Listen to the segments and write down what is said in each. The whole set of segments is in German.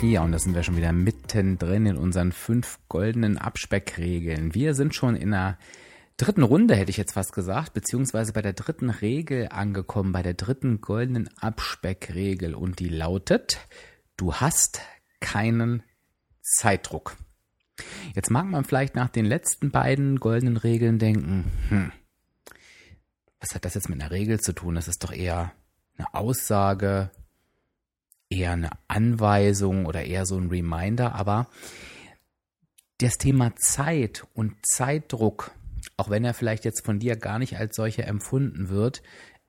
Ja, und da sind wir schon wieder mittendrin in unseren fünf goldenen Abspeckregeln. Wir sind schon in der dritten Runde, hätte ich jetzt fast gesagt, beziehungsweise bei der dritten Regel angekommen, bei der dritten goldenen Abspeckregel. Und die lautet, du hast keinen Zeitdruck. Jetzt mag man vielleicht nach den letzten beiden goldenen Regeln denken, hm, was hat das jetzt mit einer Regel zu tun? Das ist doch eher eine Aussage, eher eine Anweisung oder eher so ein Reminder, aber das Thema Zeit und Zeitdruck, auch wenn er vielleicht jetzt von dir gar nicht als solcher empfunden wird,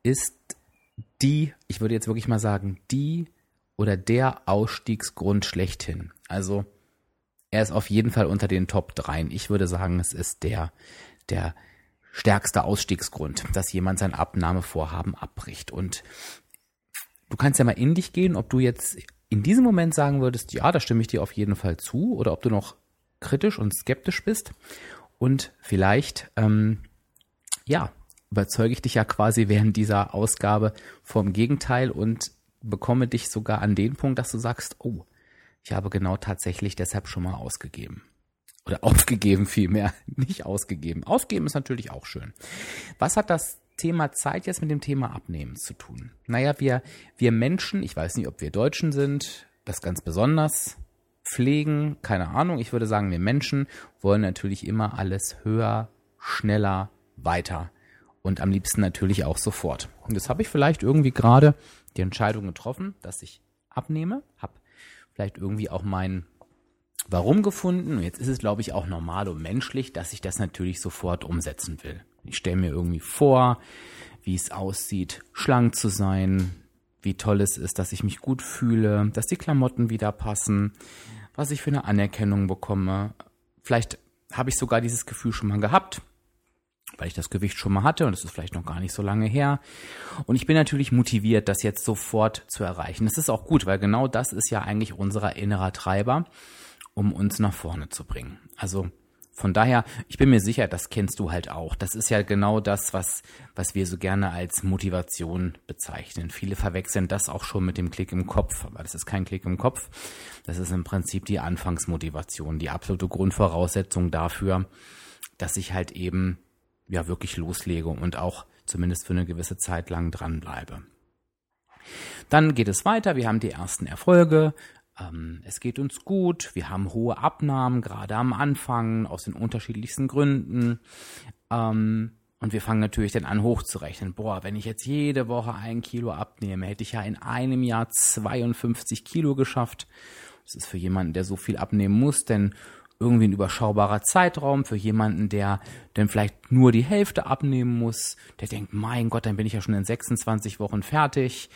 ist die, ich würde jetzt wirklich mal sagen, die oder der Ausstiegsgrund schlechthin. Also er ist auf jeden Fall unter den Top 3. Ich würde sagen, es ist der, der stärkste Ausstiegsgrund, dass jemand sein Abnahmevorhaben abbricht. Und du kannst ja mal in dich gehen, ob du jetzt in diesem Moment sagen würdest, ja, da stimme ich dir auf jeden Fall zu, oder ob du noch kritisch und skeptisch bist. Und vielleicht, ähm, ja, überzeuge ich dich ja quasi während dieser Ausgabe vom Gegenteil und bekomme dich sogar an den Punkt, dass du sagst, oh, ich habe genau tatsächlich deshalb schon mal ausgegeben. Oder aufgegeben vielmehr, nicht ausgegeben. Ausgeben ist natürlich auch schön. Was hat das Thema Zeit jetzt mit dem Thema Abnehmen zu tun? Naja, wir, wir Menschen, ich weiß nicht, ob wir Deutschen sind, das ganz besonders, pflegen, keine Ahnung, ich würde sagen, wir Menschen wollen natürlich immer alles höher, schneller, weiter und am liebsten natürlich auch sofort. Und das habe ich vielleicht irgendwie gerade die Entscheidung getroffen, dass ich abnehme, habe vielleicht irgendwie auch mein Warum gefunden. Und jetzt ist es, glaube ich, auch normal und menschlich, dass ich das natürlich sofort umsetzen will. Ich stelle mir irgendwie vor, wie es aussieht, schlank zu sein, wie toll es ist, dass ich mich gut fühle, dass die Klamotten wieder passen, was ich für eine Anerkennung bekomme. Vielleicht habe ich sogar dieses Gefühl schon mal gehabt, weil ich das Gewicht schon mal hatte und es ist vielleicht noch gar nicht so lange her. Und ich bin natürlich motiviert, das jetzt sofort zu erreichen. Das ist auch gut, weil genau das ist ja eigentlich unser innerer Treiber, um uns nach vorne zu bringen. Also von daher, ich bin mir sicher, das kennst du halt auch. Das ist ja genau das, was, was wir so gerne als Motivation bezeichnen. Viele verwechseln das auch schon mit dem Klick im Kopf, aber das ist kein Klick im Kopf. Das ist im Prinzip die Anfangsmotivation, die absolute Grundvoraussetzung dafür, dass ich halt eben ja wirklich loslege und auch zumindest für eine gewisse Zeit lang dranbleibe. Dann geht es weiter. Wir haben die ersten Erfolge. Ähm, es geht uns gut, wir haben hohe Abnahmen, gerade am Anfang, aus den unterschiedlichsten Gründen. Ähm, und wir fangen natürlich dann an hochzurechnen. Boah, wenn ich jetzt jede Woche ein Kilo abnehme, hätte ich ja in einem Jahr 52 Kilo geschafft. Das ist für jemanden, der so viel abnehmen muss, denn irgendwie ein überschaubarer Zeitraum für jemanden, der dann vielleicht nur die Hälfte abnehmen muss. Der denkt, mein Gott, dann bin ich ja schon in 26 Wochen fertig.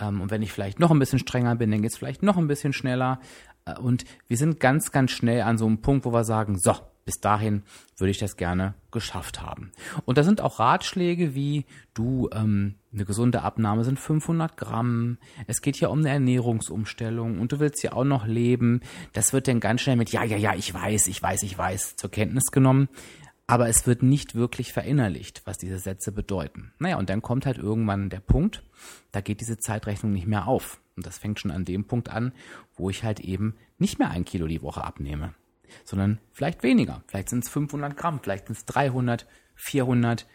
Ähm, und wenn ich vielleicht noch ein bisschen strenger bin, dann geht es vielleicht noch ein bisschen schneller. Äh, und wir sind ganz, ganz schnell an so einem Punkt, wo wir sagen, so, bis dahin würde ich das gerne geschafft haben. Und da sind auch Ratschläge wie, du, ähm, eine gesunde Abnahme sind 500 Gramm, es geht hier um eine Ernährungsumstellung und du willst ja auch noch leben. Das wird dann ganz schnell mit, ja, ja, ja, ich weiß, ich weiß, ich weiß, zur Kenntnis genommen aber es wird nicht wirklich verinnerlicht, was diese Sätze bedeuten. Naja, und dann kommt halt irgendwann der Punkt, da geht diese Zeitrechnung nicht mehr auf. Und das fängt schon an dem Punkt an, wo ich halt eben nicht mehr ein Kilo die Woche abnehme, sondern vielleicht weniger. Vielleicht sind es 500 Gramm, vielleicht sind es 300, 400.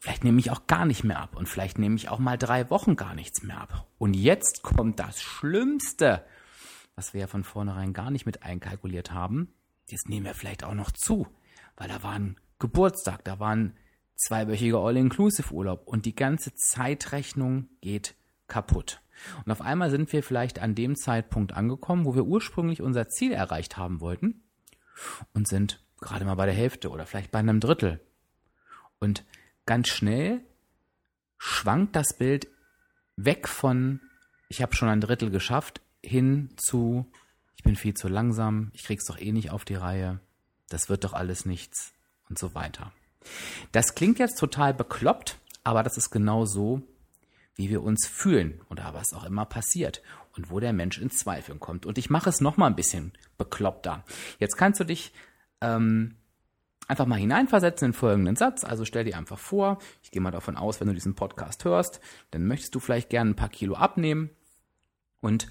Vielleicht nehme ich auch gar nicht mehr ab und vielleicht nehme ich auch mal drei Wochen gar nichts mehr ab. Und jetzt kommt das Schlimmste, was wir ja von vornherein gar nicht mit einkalkuliert haben. Jetzt nehmen wir vielleicht auch noch zu weil da war ein Geburtstag, da war ein zweiwöchiger All-Inclusive-Urlaub und die ganze Zeitrechnung geht kaputt. Und auf einmal sind wir vielleicht an dem Zeitpunkt angekommen, wo wir ursprünglich unser Ziel erreicht haben wollten und sind gerade mal bei der Hälfte oder vielleicht bei einem Drittel. Und ganz schnell schwankt das Bild weg von, ich habe schon ein Drittel geschafft, hin zu, ich bin viel zu langsam, ich krieg's doch eh nicht auf die Reihe, das wird doch alles nichts und so weiter. Das klingt jetzt total bekloppt, aber das ist genau so, wie wir uns fühlen oder was auch immer passiert und wo der Mensch in Zweifeln kommt. Und ich mache es noch mal ein bisschen bekloppter. Jetzt kannst du dich ähm, einfach mal hineinversetzen in folgenden Satz. Also stell dir einfach vor, ich gehe mal davon aus, wenn du diesen Podcast hörst, dann möchtest du vielleicht gerne ein paar Kilo abnehmen. Und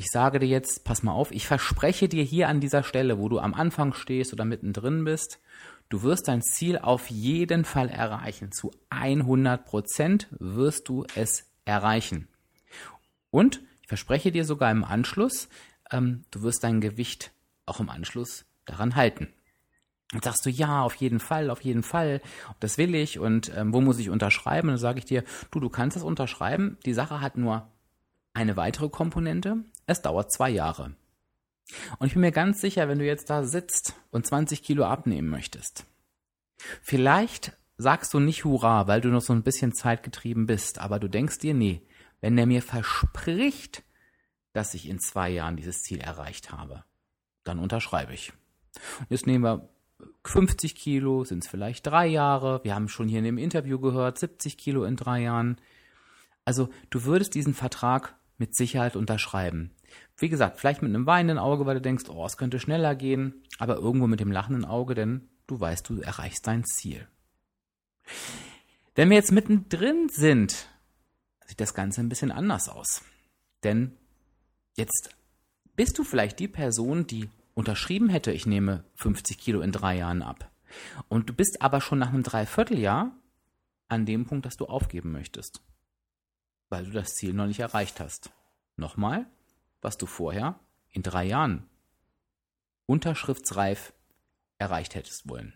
ich sage dir jetzt, pass mal auf, ich verspreche dir hier an dieser Stelle, wo du am Anfang stehst oder mittendrin bist, du wirst dein Ziel auf jeden Fall erreichen. Zu 100 Prozent wirst du es erreichen. Und ich verspreche dir sogar im Anschluss, ähm, du wirst dein Gewicht auch im Anschluss daran halten. Und sagst du, ja, auf jeden Fall, auf jeden Fall, das will ich und ähm, wo muss ich unterschreiben? Und dann sage ich dir, du, du kannst das unterschreiben. Die Sache hat nur eine weitere Komponente. Es dauert zwei Jahre. Und ich bin mir ganz sicher, wenn du jetzt da sitzt und 20 Kilo abnehmen möchtest, vielleicht sagst du nicht Hurra, weil du noch so ein bisschen zeitgetrieben bist, aber du denkst dir, nee, wenn der mir verspricht, dass ich in zwei Jahren dieses Ziel erreicht habe, dann unterschreibe ich. Und jetzt nehmen wir 50 Kilo, sind es vielleicht drei Jahre. Wir haben schon hier in dem Interview gehört, 70 Kilo in drei Jahren. Also du würdest diesen Vertrag mit Sicherheit unterschreiben. Wie gesagt, vielleicht mit einem weinenden Auge, weil du denkst, oh, es könnte schneller gehen, aber irgendwo mit dem lachenden Auge, denn du weißt, du erreichst dein Ziel. Wenn wir jetzt mittendrin sind, sieht das Ganze ein bisschen anders aus. Denn jetzt bist du vielleicht die Person, die unterschrieben hätte, ich nehme 50 Kilo in drei Jahren ab. Und du bist aber schon nach einem Dreivierteljahr an dem Punkt, dass du aufgeben möchtest. Weil du das Ziel noch nicht erreicht hast. Nochmal, was du vorher in drei Jahren unterschriftsreif erreicht hättest wollen.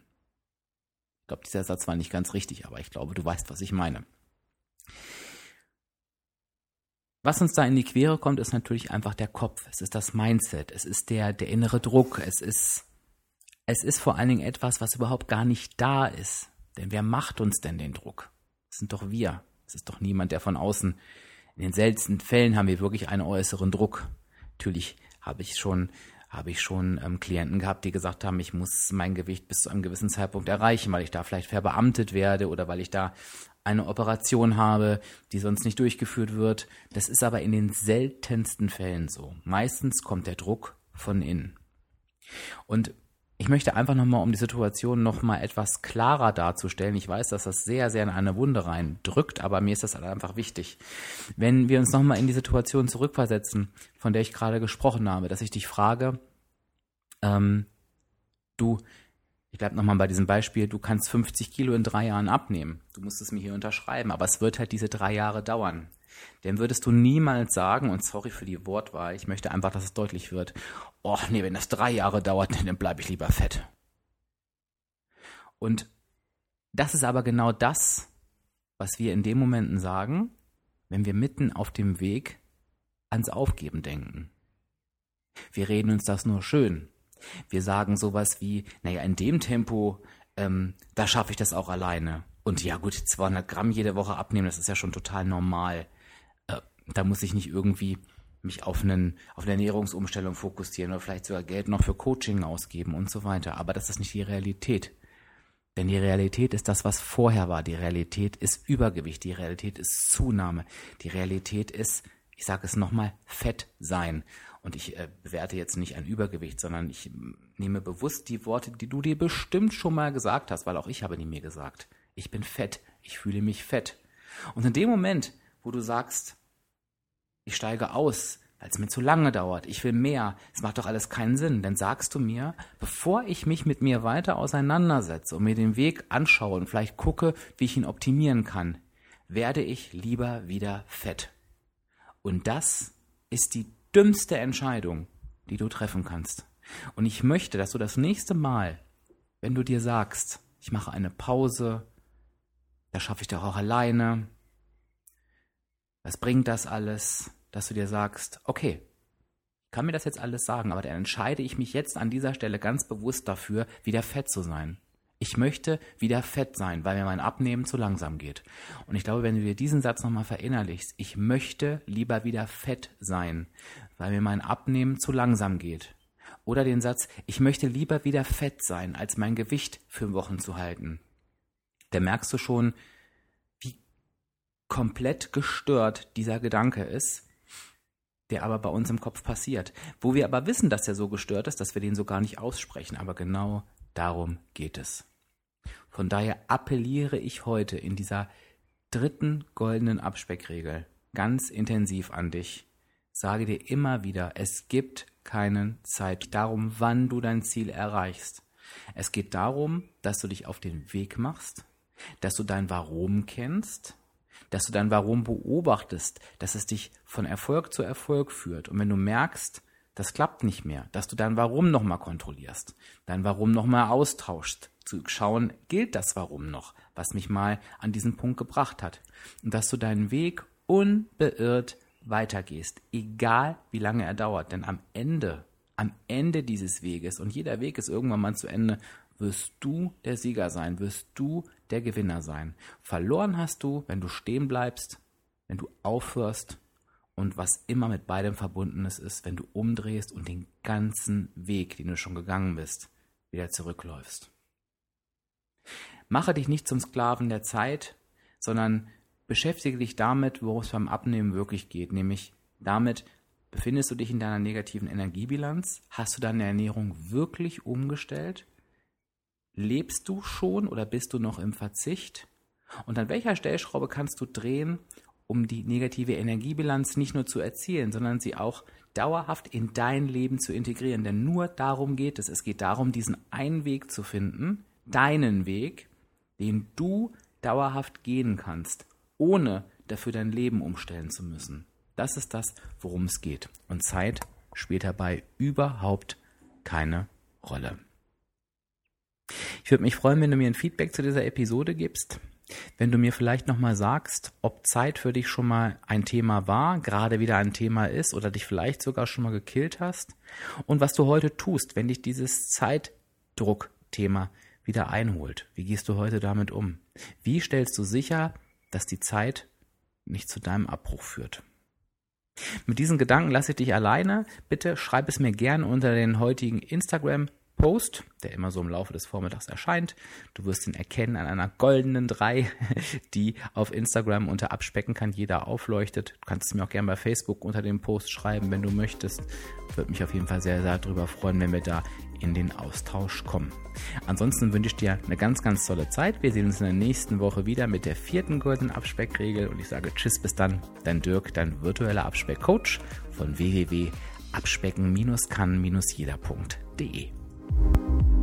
Ich glaube, dieser Satz war nicht ganz richtig, aber ich glaube, du weißt, was ich meine. Was uns da in die Quere kommt, ist natürlich einfach der Kopf. Es ist das Mindset. Es ist der, der innere Druck. Es ist, es ist vor allen Dingen etwas, was überhaupt gar nicht da ist. Denn wer macht uns denn den Druck? Das sind doch wir. Es ist doch niemand, der von außen. In den seltensten Fällen haben wir wirklich einen äußeren Druck. Natürlich habe ich schon habe ich schon ähm, Klienten gehabt, die gesagt haben, ich muss mein Gewicht bis zu einem gewissen Zeitpunkt erreichen, weil ich da vielleicht verbeamtet werde oder weil ich da eine Operation habe, die sonst nicht durchgeführt wird. Das ist aber in den seltensten Fällen so. Meistens kommt der Druck von innen. Und ich möchte einfach nochmal, um die Situation nochmal etwas klarer darzustellen. Ich weiß, dass das sehr, sehr in eine Wunde rein drückt, aber mir ist das halt einfach wichtig. Wenn wir uns nochmal in die Situation zurückversetzen, von der ich gerade gesprochen habe, dass ich dich frage, ähm, du, ich bleibe nochmal bei diesem Beispiel, du kannst 50 Kilo in drei Jahren abnehmen. Du musst es mir hier unterschreiben, aber es wird halt diese drei Jahre dauern. Dann würdest du niemals sagen, und sorry für die Wortwahl, ich möchte einfach, dass es deutlich wird, oh nee, wenn das drei Jahre dauert, dann bleibe ich lieber fett. Und das ist aber genau das, was wir in den Momenten sagen, wenn wir mitten auf dem Weg ans Aufgeben denken. Wir reden uns das nur schön. Wir sagen sowas wie, naja, in dem Tempo, ähm, da schaffe ich das auch alleine. Und ja gut, 200 Gramm jede Woche abnehmen, das ist ja schon total normal. Da muss ich nicht irgendwie mich auf, einen, auf eine Ernährungsumstellung fokussieren oder vielleicht sogar Geld noch für Coaching ausgeben und so weiter. Aber das ist nicht die Realität. Denn die Realität ist das, was vorher war. Die Realität ist Übergewicht. Die Realität ist Zunahme. Die Realität ist, ich sage es nochmal, Fett sein. Und ich äh, bewerte jetzt nicht ein Übergewicht, sondern ich nehme bewusst die Worte, die du dir bestimmt schon mal gesagt hast, weil auch ich habe die mir gesagt. Ich bin fett, ich fühle mich fett. Und in dem Moment, wo du sagst, ich steige aus, weil es mir zu lange dauert, ich will mehr, es macht doch alles keinen Sinn, dann sagst du mir, bevor ich mich mit mir weiter auseinandersetze und mir den Weg anschaue und vielleicht gucke, wie ich ihn optimieren kann, werde ich lieber wieder fett. Und das ist die dümmste Entscheidung, die du treffen kannst. Und ich möchte, dass du das nächste Mal, wenn du dir sagst, ich mache eine Pause, das schaffe ich doch auch alleine, was bringt das alles, dass du dir sagst, okay, ich kann mir das jetzt alles sagen, aber dann entscheide ich mich jetzt an dieser Stelle ganz bewusst dafür, wieder fett zu sein. Ich möchte wieder fett sein, weil mir mein Abnehmen zu langsam geht. Und ich glaube, wenn du dir diesen Satz nochmal verinnerlichst, ich möchte lieber wieder fett sein, weil mir mein Abnehmen zu langsam geht. Oder den Satz, ich möchte lieber wieder fett sein, als mein Gewicht für Wochen zu halten. Da merkst du schon, komplett gestört dieser Gedanke ist, der aber bei uns im Kopf passiert. Wo wir aber wissen, dass er so gestört ist, dass wir den so gar nicht aussprechen. Aber genau darum geht es. Von daher appelliere ich heute in dieser dritten goldenen Abspeckregel ganz intensiv an dich. Sage dir immer wieder, es gibt keinen Zeit darum, wann du dein Ziel erreichst. Es geht darum, dass du dich auf den Weg machst, dass du dein Warum kennst, dass du dein Warum beobachtest, dass es dich von Erfolg zu Erfolg führt. Und wenn du merkst, das klappt nicht mehr, dass du dein Warum nochmal kontrollierst, dein Warum nochmal austauschst, zu schauen, gilt das Warum noch, was mich mal an diesen Punkt gebracht hat. Und dass du deinen Weg unbeirrt weitergehst, egal wie lange er dauert. Denn am Ende, am Ende dieses Weges, und jeder Weg ist irgendwann mal zu Ende, wirst du der Sieger sein, wirst du der Gewinner sein. Verloren hast du, wenn du stehen bleibst, wenn du aufhörst und was immer mit beidem verbunden ist, ist, wenn du umdrehst und den ganzen Weg, den du schon gegangen bist, wieder zurückläufst. Mache dich nicht zum Sklaven der Zeit, sondern beschäftige dich damit, worum es beim Abnehmen wirklich geht, nämlich damit, befindest du dich in deiner negativen Energiebilanz? Hast du deine Ernährung wirklich umgestellt? Lebst du schon oder bist du noch im Verzicht? Und an welcher Stellschraube kannst du drehen, um die negative Energiebilanz nicht nur zu erzielen, sondern sie auch dauerhaft in dein Leben zu integrieren? Denn nur darum geht es. Es geht darum, diesen einen Weg zu finden, deinen Weg, den du dauerhaft gehen kannst, ohne dafür dein Leben umstellen zu müssen. Das ist das, worum es geht. Und Zeit spielt dabei überhaupt keine Rolle. Ich würde mich freuen, wenn du mir ein Feedback zu dieser Episode gibst. Wenn du mir vielleicht nochmal sagst, ob Zeit für dich schon mal ein Thema war, gerade wieder ein Thema ist oder dich vielleicht sogar schon mal gekillt hast und was du heute tust, wenn dich dieses Zeitdruckthema wieder einholt. Wie gehst du heute damit um? Wie stellst du sicher, dass die Zeit nicht zu deinem Abbruch führt? Mit diesen Gedanken lasse ich dich alleine. Bitte schreib es mir gerne unter den heutigen Instagram Post, der immer so im Laufe des Vormittags erscheint. Du wirst ihn erkennen an einer goldenen 3, die auf Instagram unter Abspecken kann jeder aufleuchtet. Du kannst es mir auch gerne bei Facebook unter dem Post schreiben, wenn du möchtest. Würde mich auf jeden Fall sehr, sehr darüber freuen, wenn wir da in den Austausch kommen. Ansonsten wünsche ich dir eine ganz, ganz tolle Zeit. Wir sehen uns in der nächsten Woche wieder mit der vierten goldenen Abspeckregel und ich sage Tschüss bis dann, dein Dirk, dein virtueller Abspeckcoach von www.abspecken-kann-jeder.de. thank you